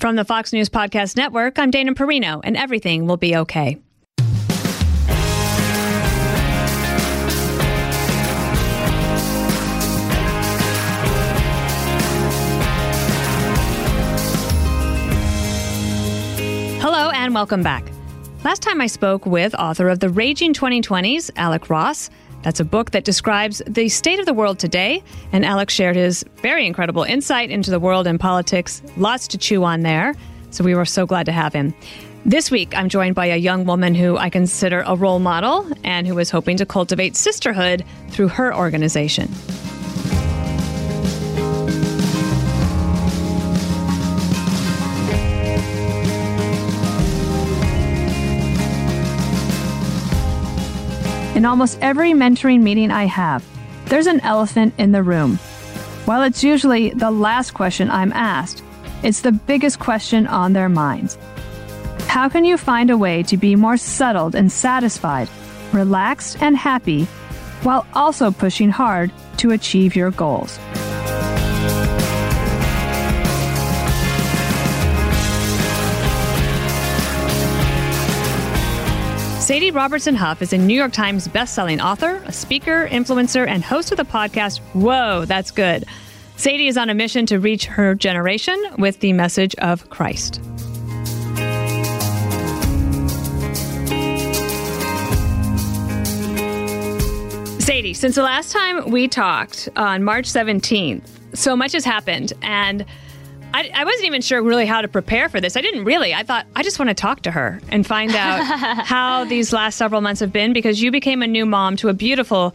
From the Fox News Podcast Network, I'm Dana Perino, and everything will be okay. Hello, and welcome back. Last time I spoke with author of The Raging 2020s, Alec Ross. That's a book that describes the state of the world today, and Alec shared his very incredible insight into the world and politics. Lots to chew on there, so we were so glad to have him. This week, I'm joined by a young woman who I consider a role model and who is hoping to cultivate sisterhood through her organization. In almost every mentoring meeting I have, there's an elephant in the room. While it's usually the last question I'm asked, it's the biggest question on their minds. How can you find a way to be more settled and satisfied, relaxed and happy, while also pushing hard to achieve your goals? Sadie Robertson Huff is a New York Times bestselling author, a speaker, influencer, and host of the podcast Whoa, That's Good. Sadie is on a mission to reach her generation with the message of Christ. Sadie, since the last time we talked on March 17th, so much has happened, and I, I, wasn't even sure really how to prepare for this. I didn't really. I thought I just want to talk to her and find out how these last several months have been because you became a new mom to a beautiful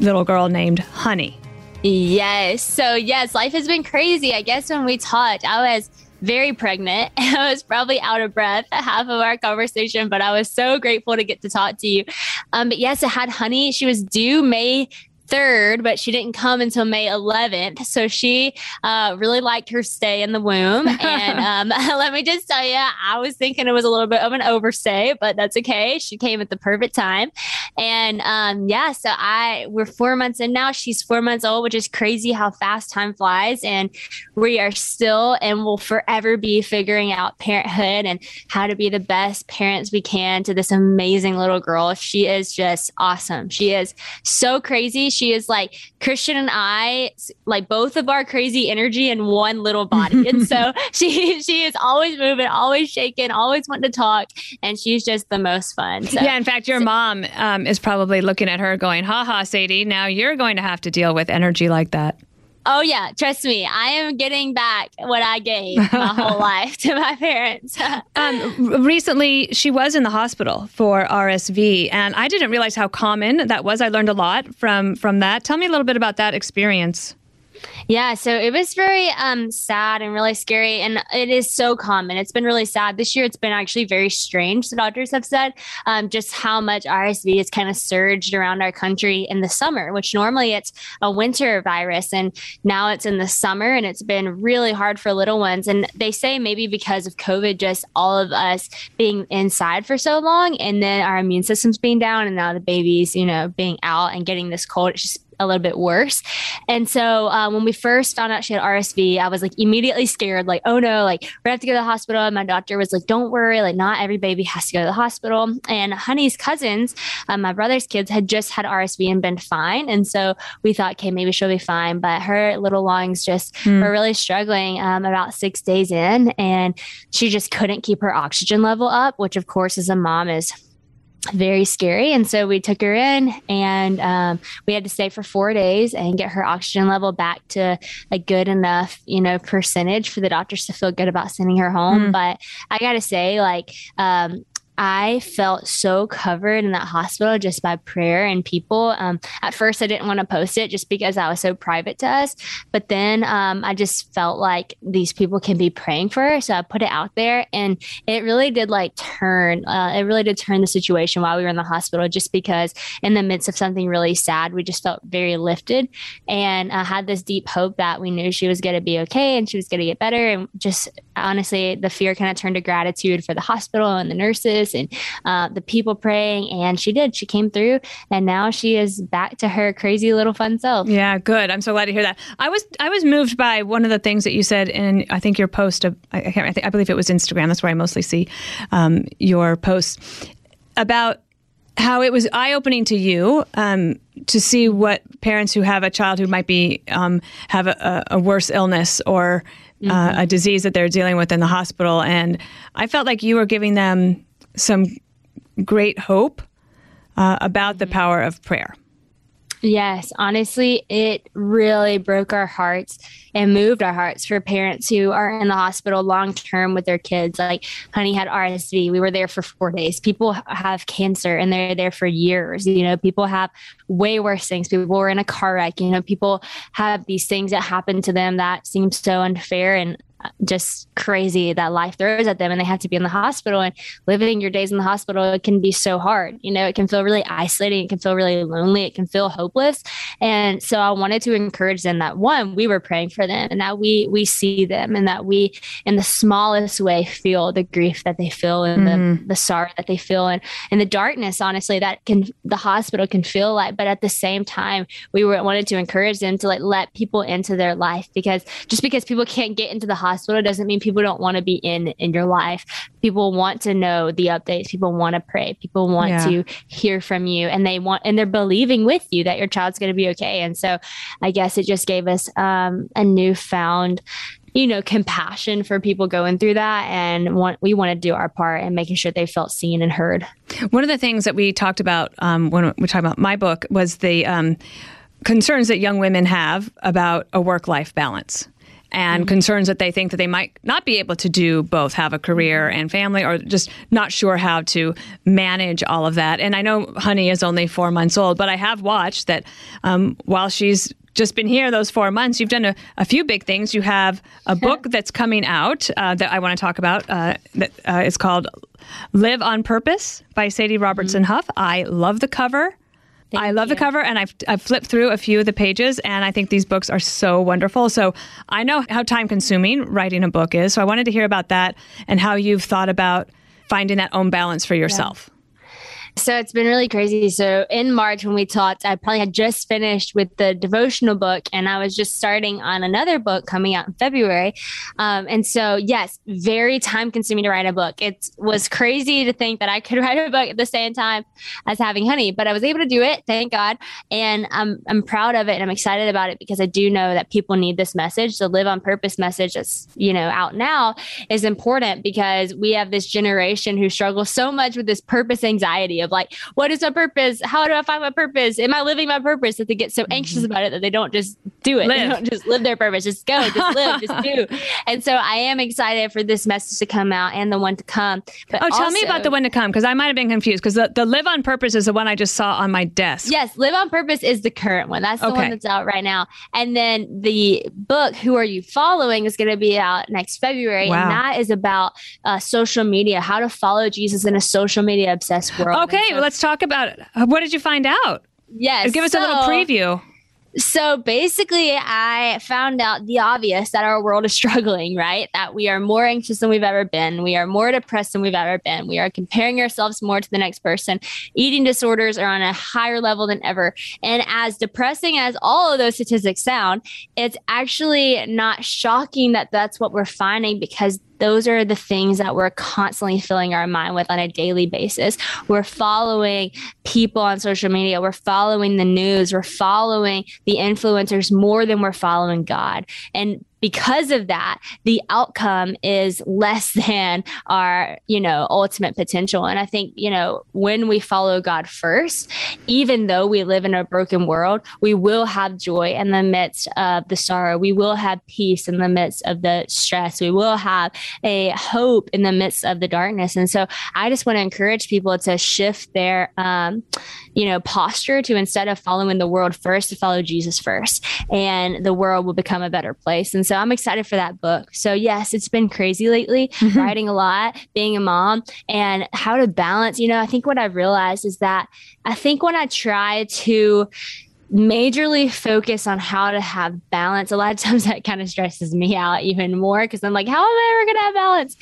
little girl named Honey. Yes. So, yes, life has been crazy. I guess when we talked, I was very pregnant. I was probably out of breath half of our conversation, but I was so grateful to get to talk to you. Um, but yes, I had Honey. She was due May 3rd, but she didn't come until May 11th. So she uh, really liked her stay in the womb. And um, let me just tell you, I was thinking it was a little bit of an overstay, but that's okay. She came at the perfect time. And um, yeah, so I, we're four months in now. She's four months old, which is crazy how fast time flies. And we are still and will forever be figuring out parenthood and how to be the best parents we can to this amazing little girl. She is just awesome. She is so crazy she is like Christian and I, like both of our crazy energy in one little body. and so she she is always moving, always shaking, always wanting to talk, and she's just the most fun. So, yeah, in fact, your mom um, is probably looking at her going, "Ha ha, Sadie, now you're going to have to deal with energy like that." Oh yeah, trust me, I am getting back what I gave my whole life to my parents. um, recently, she was in the hospital for RSV, and I didn't realize how common that was. I learned a lot from from that. Tell me a little bit about that experience. Yeah, so it was very um, sad and really scary. And it is so common. It's been really sad. This year, it's been actually very strange, the doctors have said, um, just how much RSV has kind of surged around our country in the summer, which normally it's a winter virus. And now it's in the summer and it's been really hard for little ones. And they say maybe because of COVID, just all of us being inside for so long and then our immune systems being down and now the babies, you know, being out and getting this cold. It's just a little bit worse. And so um, when we first found out she had RSV, I was like immediately scared, like, oh no, like we're gonna have to go to the hospital. And my doctor was like, don't worry, like not every baby has to go to the hospital. And Honey's cousins, um, my brother's kids, had just had RSV and been fine. And so we thought, okay, maybe she'll be fine. But her little lungs just mm. were really struggling um, about six days in, and she just couldn't keep her oxygen level up, which of course, as a mom, is very scary. And so we took her in and um, we had to stay for four days and get her oxygen level back to a good enough, you know, percentage for the doctors to feel good about sending her home. Mm. But I got to say, like, um, I felt so covered in that hospital just by prayer and people. Um, at first, I didn't want to post it just because I was so private to us. But then um, I just felt like these people can be praying for her. So I put it out there and it really did like turn, uh, it really did turn the situation while we were in the hospital just because in the midst of something really sad, we just felt very lifted and uh, had this deep hope that we knew she was going to be okay and she was going to get better. And just honestly, the fear kind of turned to gratitude for the hospital and the nurses and uh, the people praying. And she did. She came through, and now she is back to her crazy little fun self. Yeah, good. I'm so glad to hear that. I was I was moved by one of the things that you said in I think your post. Of, I can't. I, think, I believe it was Instagram. That's where I mostly see um, your posts about how it was eye opening to you um, to see what parents who have a child who might be um, have a, a, worse illness or uh, mm-hmm. a disease that they're dealing with in the hospital, and I felt like you were giving them some great hope uh, about the mm-hmm. power of prayer. Yes, honestly, it really broke our hearts and moved our hearts for parents who are in the hospital long term with their kids. Like Honey had RSV. We were there for four days. People have cancer and they're there for years. You know, people have way worse things. People were in a car wreck. You know, people have these things that happen to them that seem so unfair and just crazy that life throws at them and they have to be in the hospital. And living your days in the hospital it can be so hard. You know it can feel really isolating. It can feel really lonely. It can feel hopeless. And so i wanted to encourage them that one we were praying for them and that we we see them and that we in the smallest way feel the grief that they feel and mm-hmm. the, the sorrow that they feel. And and the darkness honestly that can the hospital can feel like. But at the same time we were, wanted to encourage them to like let people into their life because just because people can't get into the hospital hospital doesn't mean people don't want to be in in your life. People want to know the updates. People want to pray. People want yeah. to hear from you, and they want and they're believing with you that your child's going to be okay. And so, I guess it just gave us um, a newfound you know compassion for people going through that and want, we want to do our part and making sure they felt seen and heard one of the things that we talked about um, when we talked about my book was the um, concerns that young women have about a work-life balance and mm-hmm. concerns that they think that they might not be able to do both have a career mm-hmm. and family or just not sure how to manage all of that and i know honey is only four months old but i have watched that um, while she's just been here those four months you've done a, a few big things you have a book that's coming out uh, that i want to talk about uh, that uh, is called live on purpose by sadie robertson mm-hmm. huff i love the cover Thank I love you. the cover, and I've, I've flipped through a few of the pages, and I think these books are so wonderful. So I know how time consuming writing a book is. So I wanted to hear about that and how you've thought about finding that own balance for yourself. Yeah. So it's been really crazy. So in March, when we talked, I probably had just finished with the devotional book and I was just starting on another book coming out in February. Um, and so, yes, very time consuming to write a book. It was crazy to think that I could write a book at the same time as having honey, but I was able to do it. Thank God. And I'm, I'm proud of it and I'm excited about it because I do know that people need this message. The live on purpose message that's, you know, out now is important because we have this generation who struggles so much with this purpose anxiety of like, what is my purpose? How do I find my purpose? Am I living my purpose? That they get so anxious mm-hmm. about it that they don't just do it. Live. Just live their purpose. Just go, just live, just do. And so I am excited for this message to come out and the one to come. But oh, tell also, me about the one to come because I might have been confused because the, the live on purpose is the one I just saw on my desk. Yes, live on purpose is the current one. That's the okay. one that's out right now. And then the book, Who Are You Following, is going to be out next February. Wow. And that is about uh, social media, how to follow Jesus in a social media obsessed world. Okay, so, well, let's talk about it. What did you find out? Yes. Give us so, a little preview. So basically, I found out the obvious that our world is struggling, right? That we are more anxious than we've ever been. We are more depressed than we've ever been. We are comparing ourselves more to the next person. Eating disorders are on a higher level than ever. And as depressing as all of those statistics sound, it's actually not shocking that that's what we're finding because those are the things that we're constantly filling our mind with on a daily basis. We're following people on social media, we're following the news, we're following the influencers more than we're following God. And because of that, the outcome is less than our, you know, ultimate potential. And I think, you know, when we follow God first, even though we live in a broken world, we will have joy in the midst of the sorrow. We will have peace in the midst of the stress. We will have a hope in the midst of the darkness. And so I just want to encourage people to shift their, um, you know, posture to instead of following the world first, to follow Jesus first. And the world will become a better place. And so I'm excited for that book. So, yes, it's been crazy lately, mm-hmm. writing a lot, being a mom, and how to balance. You know, I think what I've realized is that I think when I try to, majorly focus on how to have balance. A lot of times that kind of stresses me out even more because I'm like, how am I ever going to have balance?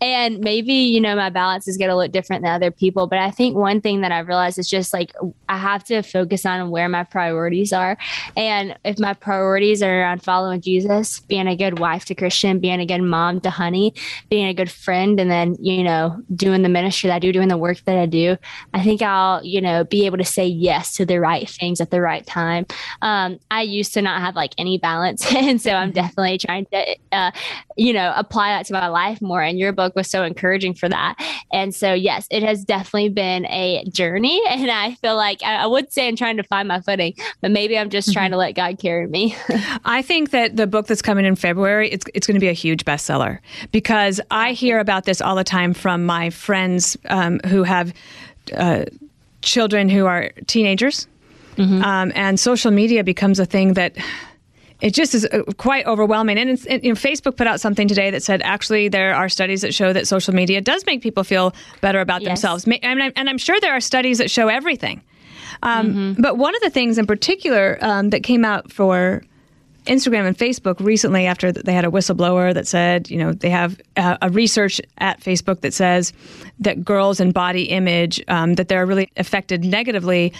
And maybe, you know, my balance is going to look different than other people. But I think one thing that I've realized is just like, I have to focus on where my priorities are. And if my priorities are around following Jesus, being a good wife to Christian, being a good mom to Honey, being a good friend, and then, you know, doing the ministry that I do, doing the work that I do, I think I'll, you know, be able to say yes to the right things at the right time time. Um, I used to not have like any balance. and so I'm mm-hmm. definitely trying to, uh, you know, apply that to my life more. And your book was so encouraging for that. And so, yes, it has definitely been a journey. And I feel like I, I would say I'm trying to find my footing, but maybe I'm just trying mm-hmm. to let God carry me. I think that the book that's coming in February, it's, it's going to be a huge bestseller because I hear about this all the time from my friends um, who have uh, children who are teenagers Mm-hmm. Um, and social media becomes a thing that it just is uh, quite overwhelming. And, you know, Facebook put out something today that said actually there are studies that show that social media does make people feel better about yes. themselves. And I'm, and I'm, sure there are studies that show everything. Um, mm-hmm. But one of the things in particular um, that came out for Instagram and Facebook recently after they had a whistleblower that said, you know, they have a, a research at Facebook that says that girls and body image um, that they're really affected negatively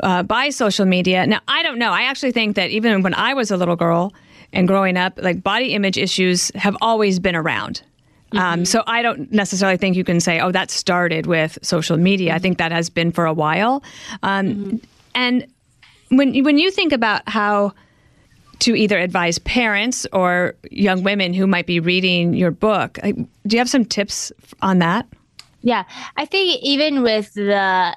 uh, by social media. Now, I don't know. I actually think that even when I was a little girl and growing up, like body image issues have always been around. Um, mm-hmm. Um, so I don't necessarily think you can say, oh, that started with social media. Mm-hmm. I think that has been for a while. Um, mm-hmm. And when when you think about how to either advise parents or young women who might be reading your book, do you have some tips on that? Yeah, I think even with the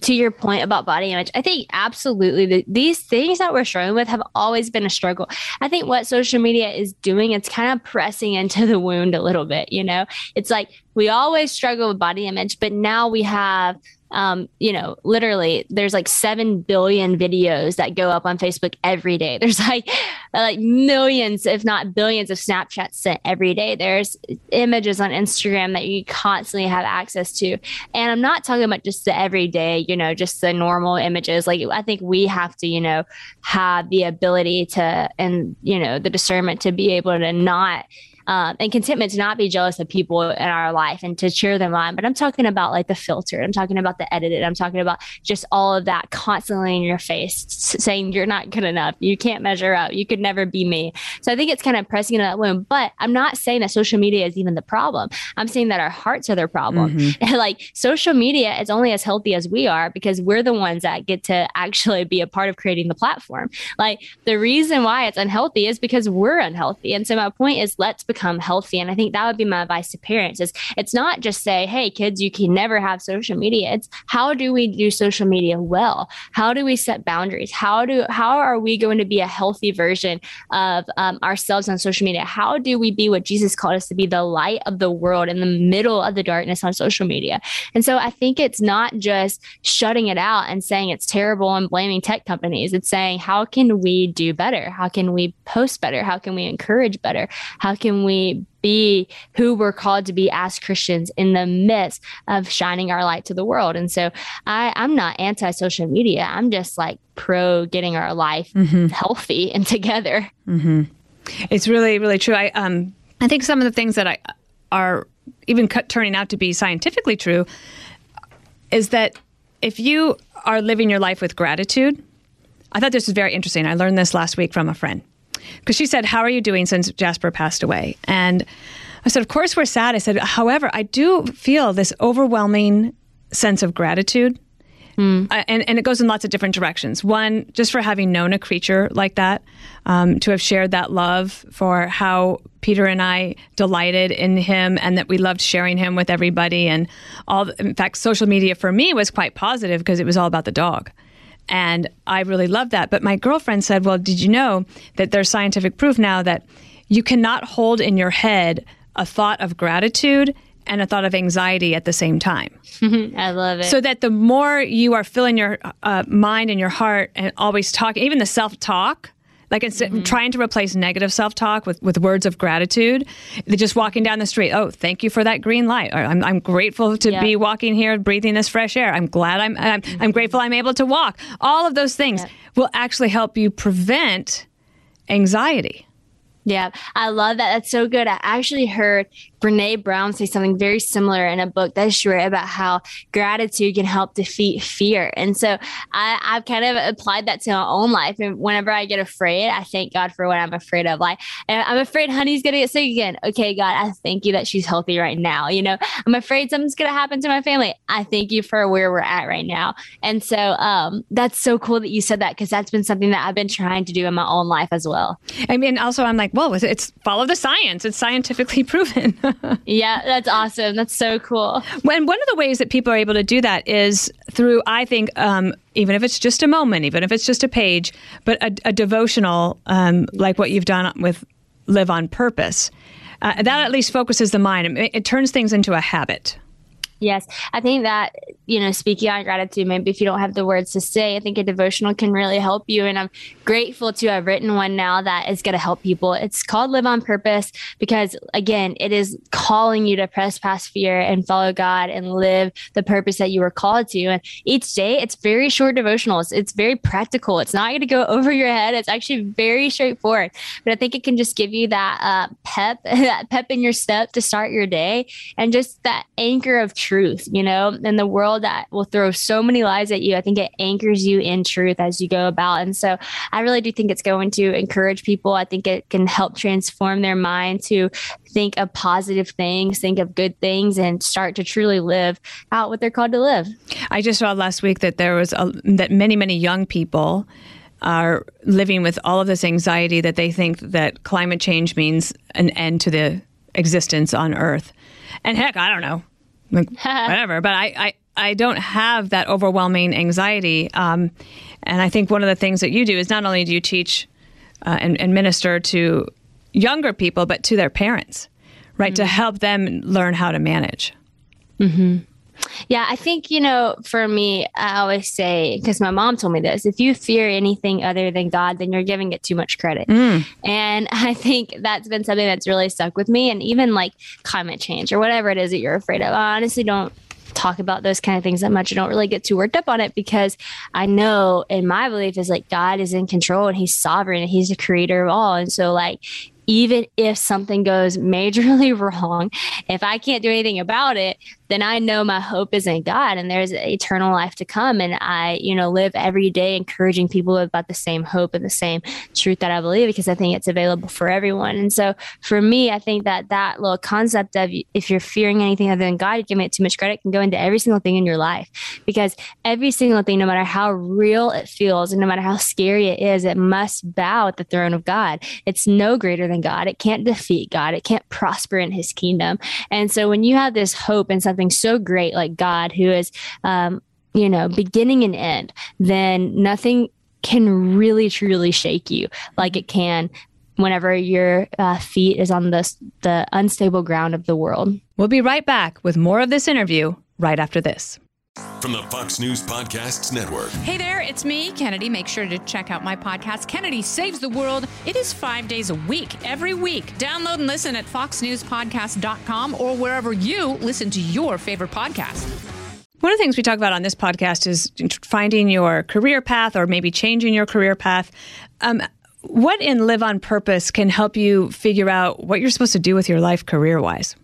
to your point about body image, I think absolutely the, these things that we're struggling with have always been a struggle. I think what social media is doing, it's kind of pressing into the wound a little bit. You know, it's like we always struggle with body image, but now we have um, you know, literally there's like 7 billion videos that go up on Facebook every day. There's like, like millions, if not billions of Snapchats sent every day. There's images on Instagram that you constantly have access to. And I'm not talking about just the everyday, you know, just the normal images. Like I think we have to, you know, have the ability to, and, you know, the discernment to be able to not um, and contentment to not be jealous of people in our life and to cheer them on. But I'm talking about like the filter. I'm talking about the edited. I'm talking about just all of that constantly in your face, saying you're not good enough. You can't measure up. You could never be me. So I think it's kind of pressing into that wound. But I'm not saying that social media is even the problem. I'm saying that our hearts are the problem. Mm-hmm. like social media is only as healthy as we are because we're the ones that get to actually be a part of creating the platform. Like the reason why it's unhealthy is because we're unhealthy. And so my point is let's become healthy. And I think that would be my advice to parents is it's not just say, hey, kids, you can never have social media. It's how do we do social media well? How do we set boundaries? How do how are we going to be a healthy version of um, ourselves on social media? How do we be what Jesus called us to be, the light of the world in the middle of the darkness on social media? And so I think it's not just shutting it out and saying it's terrible and blaming tech companies. It's saying how can we do better? How can we post better? How can we encourage better? How can we be who we're called to be as Christians in the midst of shining our light to the world? And so I, I'm not anti social media. I'm just like pro getting our life mm-hmm. healthy and together. Mm-hmm. It's really, really true. I, um, I think some of the things that I are even cut, turning out to be scientifically true is that if you are living your life with gratitude, I thought this was very interesting. I learned this last week from a friend because she said, How are you doing since Jasper passed away? And I said, Of course, we're sad. I said, However, I do feel this overwhelming sense of gratitude Mm. Uh, and, and it goes in lots of different directions. One, just for having known a creature like that, um, to have shared that love for how Peter and I delighted in him and that we loved sharing him with everybody. And all, in fact, social media for me was quite positive because it was all about the dog. And I really loved that. But my girlfriend said, Well, did you know that there's scientific proof now that you cannot hold in your head a thought of gratitude and a thought of anxiety at the same time. I love it. So that the more you are filling your uh, mind and your heart and always talking, even the self talk, like it's mm-hmm. trying to replace negative self talk with, with words of gratitude. Just walking down the street, oh, thank you for that green light. Or, I'm, I'm grateful to be walking here, breathing this fresh air. I'm glad I'm, I'm, mm-hmm. I'm grateful I'm able to walk. All of those things will actually help you prevent anxiety. Yeah, I love that. That's so good. I actually heard Brene Brown say something very similar in a book that she wrote about how gratitude can help defeat fear. And so I, have kind of applied that to my own life. And whenever I get afraid, I thank God for what I'm afraid of. Like, I'm afraid honey's going to get sick again. Okay, God, I thank you that she's healthy right now. You know, I'm afraid something's going to happen to my family. I thank you for where we're at right now. And so um, that's so cool that you said that because that's been something that I've been trying to do in my own life as well. I mean, also, I'm like, well, it's follow the science, it's scientifically proven. Yeah, that's awesome. That's so cool. When one of the ways that people are able to do that is through, I think, um, even if it's just a moment, even if it's just a page, but a, a devotional um, like what you've done with Live on Purpose. Uh, that at least focuses the mind. It, it turns things into a habit. Yes, I think that you know, speaking on gratitude, maybe if you don't have the words to say, I think a devotional can really help you. And I'm grateful to have written one now that is going to help people. It's called Live on Purpose because, again, it is calling you to press past fear and follow God and live the purpose that you were called to. And each day, it's very short devotionals. It's very practical. It's not going to go over your head. It's actually very straightforward. But I think it can just give you that uh, pep, that pep in your step to start your day, and just that anchor of truth truth, you know, in the world that will throw so many lies at you. I think it anchors you in truth as you go about. And so I really do think it's going to encourage people. I think it can help transform their mind to think of positive things, think of good things, and start to truly live out what they're called to live. I just saw last week that there was a, that many, many young people are living with all of this anxiety that they think that climate change means an end to the existence on Earth. And heck, I don't know like, whatever. But I, I, I don't have that overwhelming anxiety. Um, and I think one of the things that you do is not only do you teach uh, and, and, minister to younger people, but to their parents, right? Mm-hmm. To help them learn how to manage. Mm-hmm. Yeah, I think, you know, for me, I always say, because my mom told me this if you fear anything other than God, then you're giving it too much credit. Mm. And I think that's been something that's really stuck with me. And even like climate change or whatever it is that you're afraid of, I honestly don't talk about those kind of things that much. I don't really get too worked up on it because I know in my belief is like God is in control and he's sovereign and he's the creator of all. And so like even if something goes majorly wrong, if I can't do anything about it, then I know my hope is in God and there's eternal life to come. And I, you know, live every day encouraging people about the same hope and the same truth that I believe because I think it's available for everyone. And so for me, I think that that little concept of if you're fearing anything other than God, giving it too much credit can go into every single thing in your life because every single thing, no matter how real it feels and no matter how scary it is, it must bow at the throne of God. It's no greater than God. It can't defeat God. It can't prosper in his kingdom. And so when you have this hope in something so great like God, who is, um, you know, beginning and end, then nothing can really truly shake you like it can whenever your uh, feet is on the the unstable ground of the world. We'll be right back with more of this interview right after this. From the Fox News Podcasts Network. Hey there, it's me, Kennedy. Make sure to check out my podcast, Kennedy Saves the World. It is five days a week, every week. Download and listen at foxnewspodcast.com or wherever you listen to your favorite podcast. One of the things we talk about on this podcast is finding your career path or maybe changing your career path. Um, what in Live on Purpose can help you figure out what you're supposed to do with your life career wise?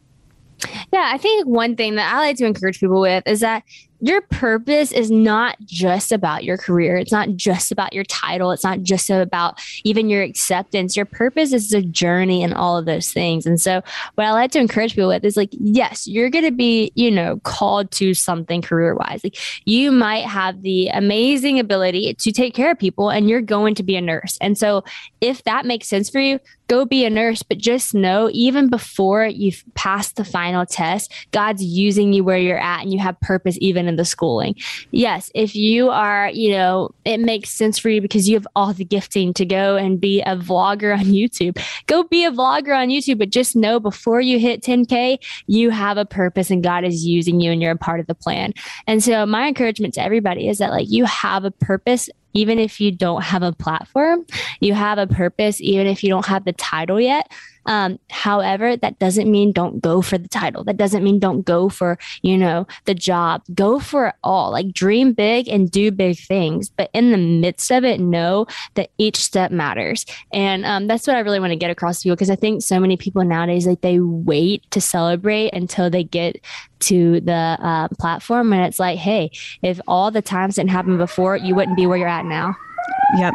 Yeah, I think one thing that I like to encourage people with is that your purpose is not just about your career. It's not just about your title. It's not just about even your acceptance. Your purpose is a journey and all of those things. And so, what I like to encourage people with is like, yes, you're going to be, you know, called to something career wise. Like, you might have the amazing ability to take care of people and you're going to be a nurse. And so, if that makes sense for you, go be a nurse, but just know even before you've passed the final test, God's using you where you're at and you have purpose even in the schooling. Yes, if you are, you know, it makes sense for you because you have all the gifting to go and be a vlogger on YouTube. Go be a vlogger on YouTube, but just know before you hit 10K, you have a purpose and God is using you and you're a part of the plan. And so my encouragement to everybody is that like you have a purpose even if you don't have a platform, you have a purpose, even if you don't have the title yet. Um, however, that doesn't mean don't go for the title. That doesn't mean don't go for, you know, the job. Go for it all. Like dream big and do big things. But in the midst of it, know that each step matters. And um, that's what I really want to get across to people because I think so many people nowadays, like they wait to celebrate until they get to the uh, platform. And it's like, hey, if all the times didn't happen before, you wouldn't be where you're at now. Yep.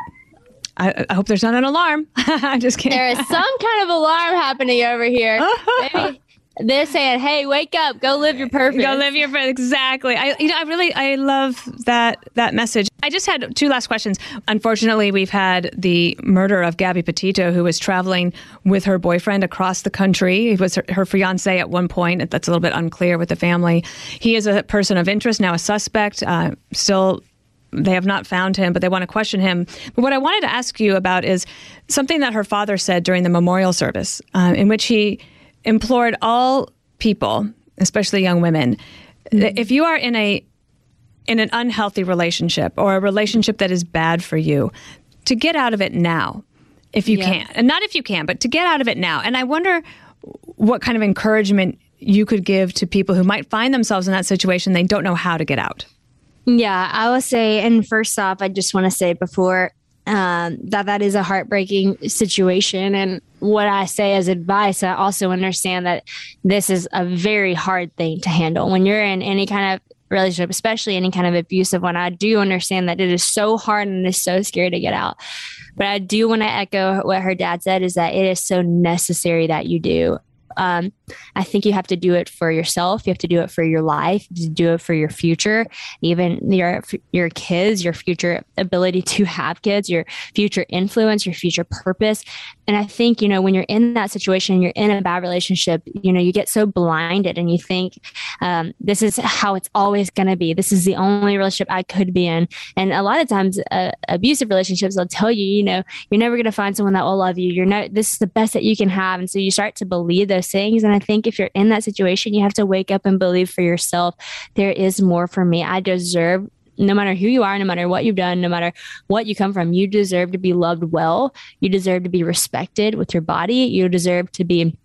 I, I hope there's not an alarm. I'm just kidding. There is some kind of alarm happening over here. Maybe they're saying, "Hey, wake up! Go live your purpose. Go live your purpose." Exactly. I, you know, I really, I love that that message. I just had two last questions. Unfortunately, we've had the murder of Gabby Petito, who was traveling with her boyfriend across the country. He was her, her fiance at one point. That's a little bit unclear with the family. He is a person of interest now, a suspect. Uh, still they have not found him, but they want to question him. But what I wanted to ask you about is something that her father said during the memorial service, uh, in which he implored all people, especially young women, mm-hmm. if you are in a in an unhealthy relationship or a relationship that is bad for you, to get out of it now, if you yeah. can, and not if you can, but to get out of it now. And I wonder what kind of encouragement you could give to people who might find themselves in that situation they don't know how to get out. Yeah, I will say, and first off, I just want to say before um, that that is a heartbreaking situation. And what I say as advice, I also understand that this is a very hard thing to handle when you're in any kind of relationship, especially any kind of abusive one. I do understand that it is so hard and it is so scary to get out. But I do want to echo what her dad said is that it is so necessary that you do. Um, I think you have to do it for yourself. You have to do it for your life. You do it for your future, even your your kids, your future ability to have kids, your future influence, your future purpose. And I think you know when you're in that situation, you're in a bad relationship. You know, you get so blinded, and you think um, this is how it's always going to be. This is the only relationship I could be in. And a lot of times, uh, abusive relationships, they'll tell you, you know, you're never going to find someone that will love you. You're not. This is the best that you can have, and so you start to believe those things. And I think if you're in that situation, you have to wake up and believe for yourself there is more for me. I deserve no matter who you are, no matter what you've done, no matter what you come from, you deserve to be loved well. You deserve to be respected with your body. You deserve to be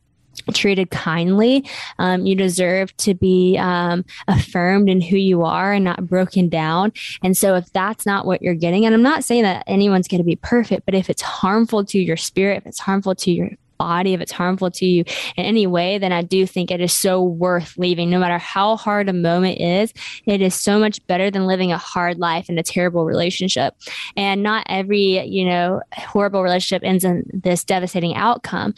treated kindly. Um, you deserve to be um, affirmed in who you are and not broken down. And so, if that's not what you're getting, and I'm not saying that anyone's going to be perfect, but if it's harmful to your spirit, if it's harmful to your body, if it's harmful to you in any way, then I do think it is so worth leaving. No matter how hard a moment is, it is so much better than living a hard life in a terrible relationship. And not every, you know, horrible relationship ends in this devastating outcome.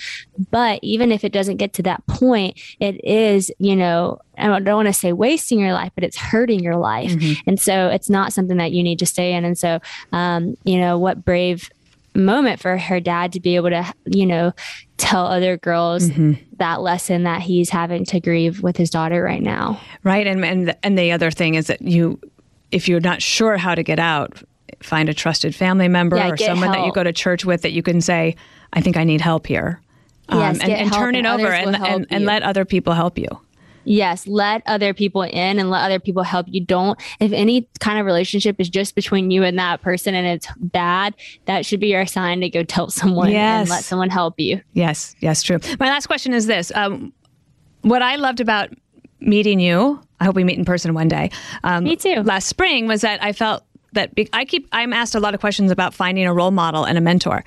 But even if it doesn't get to that point, it is, you know, I don't want to say wasting your life, but it's hurting your life. Mm-hmm. And so it's not something that you need to stay in. And so, um, you know, what brave moment for her dad to be able to, you know, tell other girls mm-hmm. that lesson that he's having to grieve with his daughter right now. Right. And, and, and the other thing is that you, if you're not sure how to get out, find a trusted family member yeah, or someone help. that you go to church with that you can say, I think I need help here. Yes, um, and, and turn it over and, and, and let other people help you. Yes, let other people in and let other people help you. Don't, if any kind of relationship is just between you and that person and it's bad, that should be your sign to go tell someone yes. and let someone help you. Yes, yes, true. My last question is this um, What I loved about meeting you, I hope we meet in person one day. Um, Me too. Last spring was that I felt that be- I keep I'm asked a lot of questions about finding a role model and a mentor.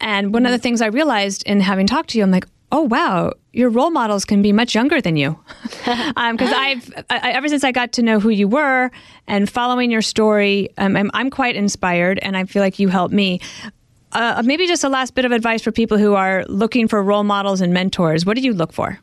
And one of the things I realized in having talked to you, I'm like, oh wow, your role models can be much younger than you. Because um, I've I, ever since I got to know who you were and following your story, um, I'm, I'm, quite inspired, and I feel like you helped me. Uh, maybe just a last bit of advice for people who are looking for role models and mentors. What do you look for?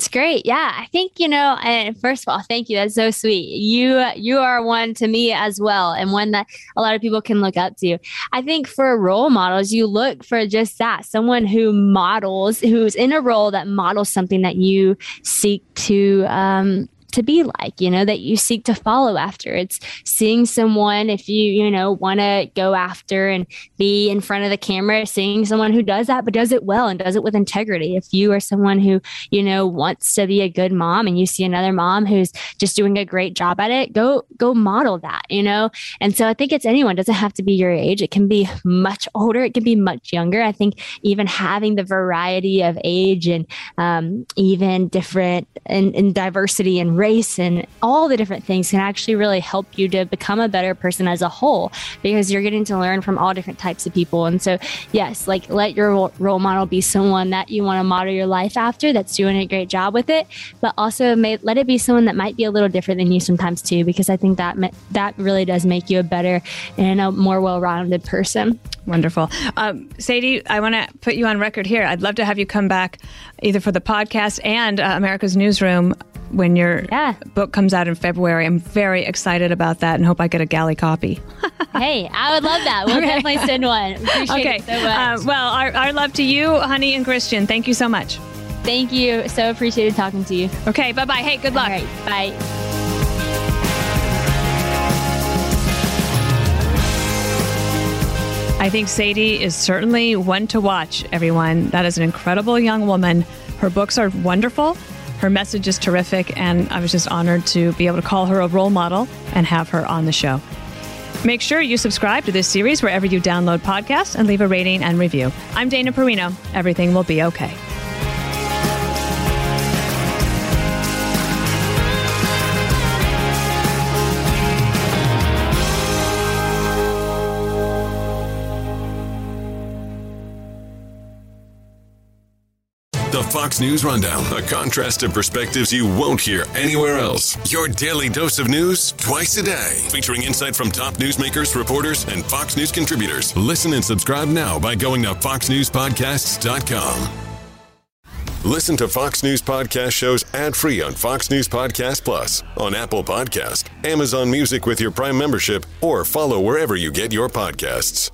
It's great. Yeah, I think you know. And first of all, thank you. That's so sweet. You you are one to me as well, and one that a lot of people can look up to. I think for role models, you look for just that someone who models, who's in a role that models something that you seek to um, to be like, you know, that you seek to follow after. It's seeing someone, if you, you know, want to go after and be in front of the camera, seeing someone who does that, but does it well and does it with integrity. If you are someone who, you know, wants to be a good mom and you see another mom who's just doing a great job at it, go, go model that, you know? And so I think it's anyone, it doesn't have to be your age. It can be much older, it can be much younger. I think even having the variety of age and um, even different and, and diversity and race and all the different things can actually really help you to become a better person as a whole because you're getting to learn from all different types of people. And so, yes, like let your role model be someone that you want to model your life after that's doing a great job with it, but also may, let it be someone that might be a little different than you sometimes too, because I think that that really does make you a better and a more well-rounded person. Wonderful. Um, Sadie, I want to put you on record here. I'd love to have you come back either for the podcast and uh, America's Newsroom when your yeah. book comes out in February. I'm very excited about that and hope I get a galley copy. hey, I would love that. We'll okay. definitely send one. Appreciate okay. it so much. Uh, well, our, our love to you, Honey and Christian. Thank you so much. Thank you. So appreciated talking to you. Okay, bye bye. Hey, good luck. bye. I think Sadie is certainly one to watch, everyone. That is an incredible young woman. Her books are wonderful. Her message is terrific, and I was just honored to be able to call her a role model and have her on the show. Make sure you subscribe to this series wherever you download podcasts and leave a rating and review. I'm Dana Perino. Everything will be okay. The Fox News Rundown, a contrast of perspectives you won't hear anywhere else. Your daily dose of news twice a day, featuring insight from top newsmakers, reporters, and Fox News contributors. Listen and subscribe now by going to foxnewspodcasts.com. Listen to Fox News Podcast shows ad-free on Fox News Podcast Plus, on Apple Podcast, Amazon Music with your Prime membership, or follow wherever you get your podcasts.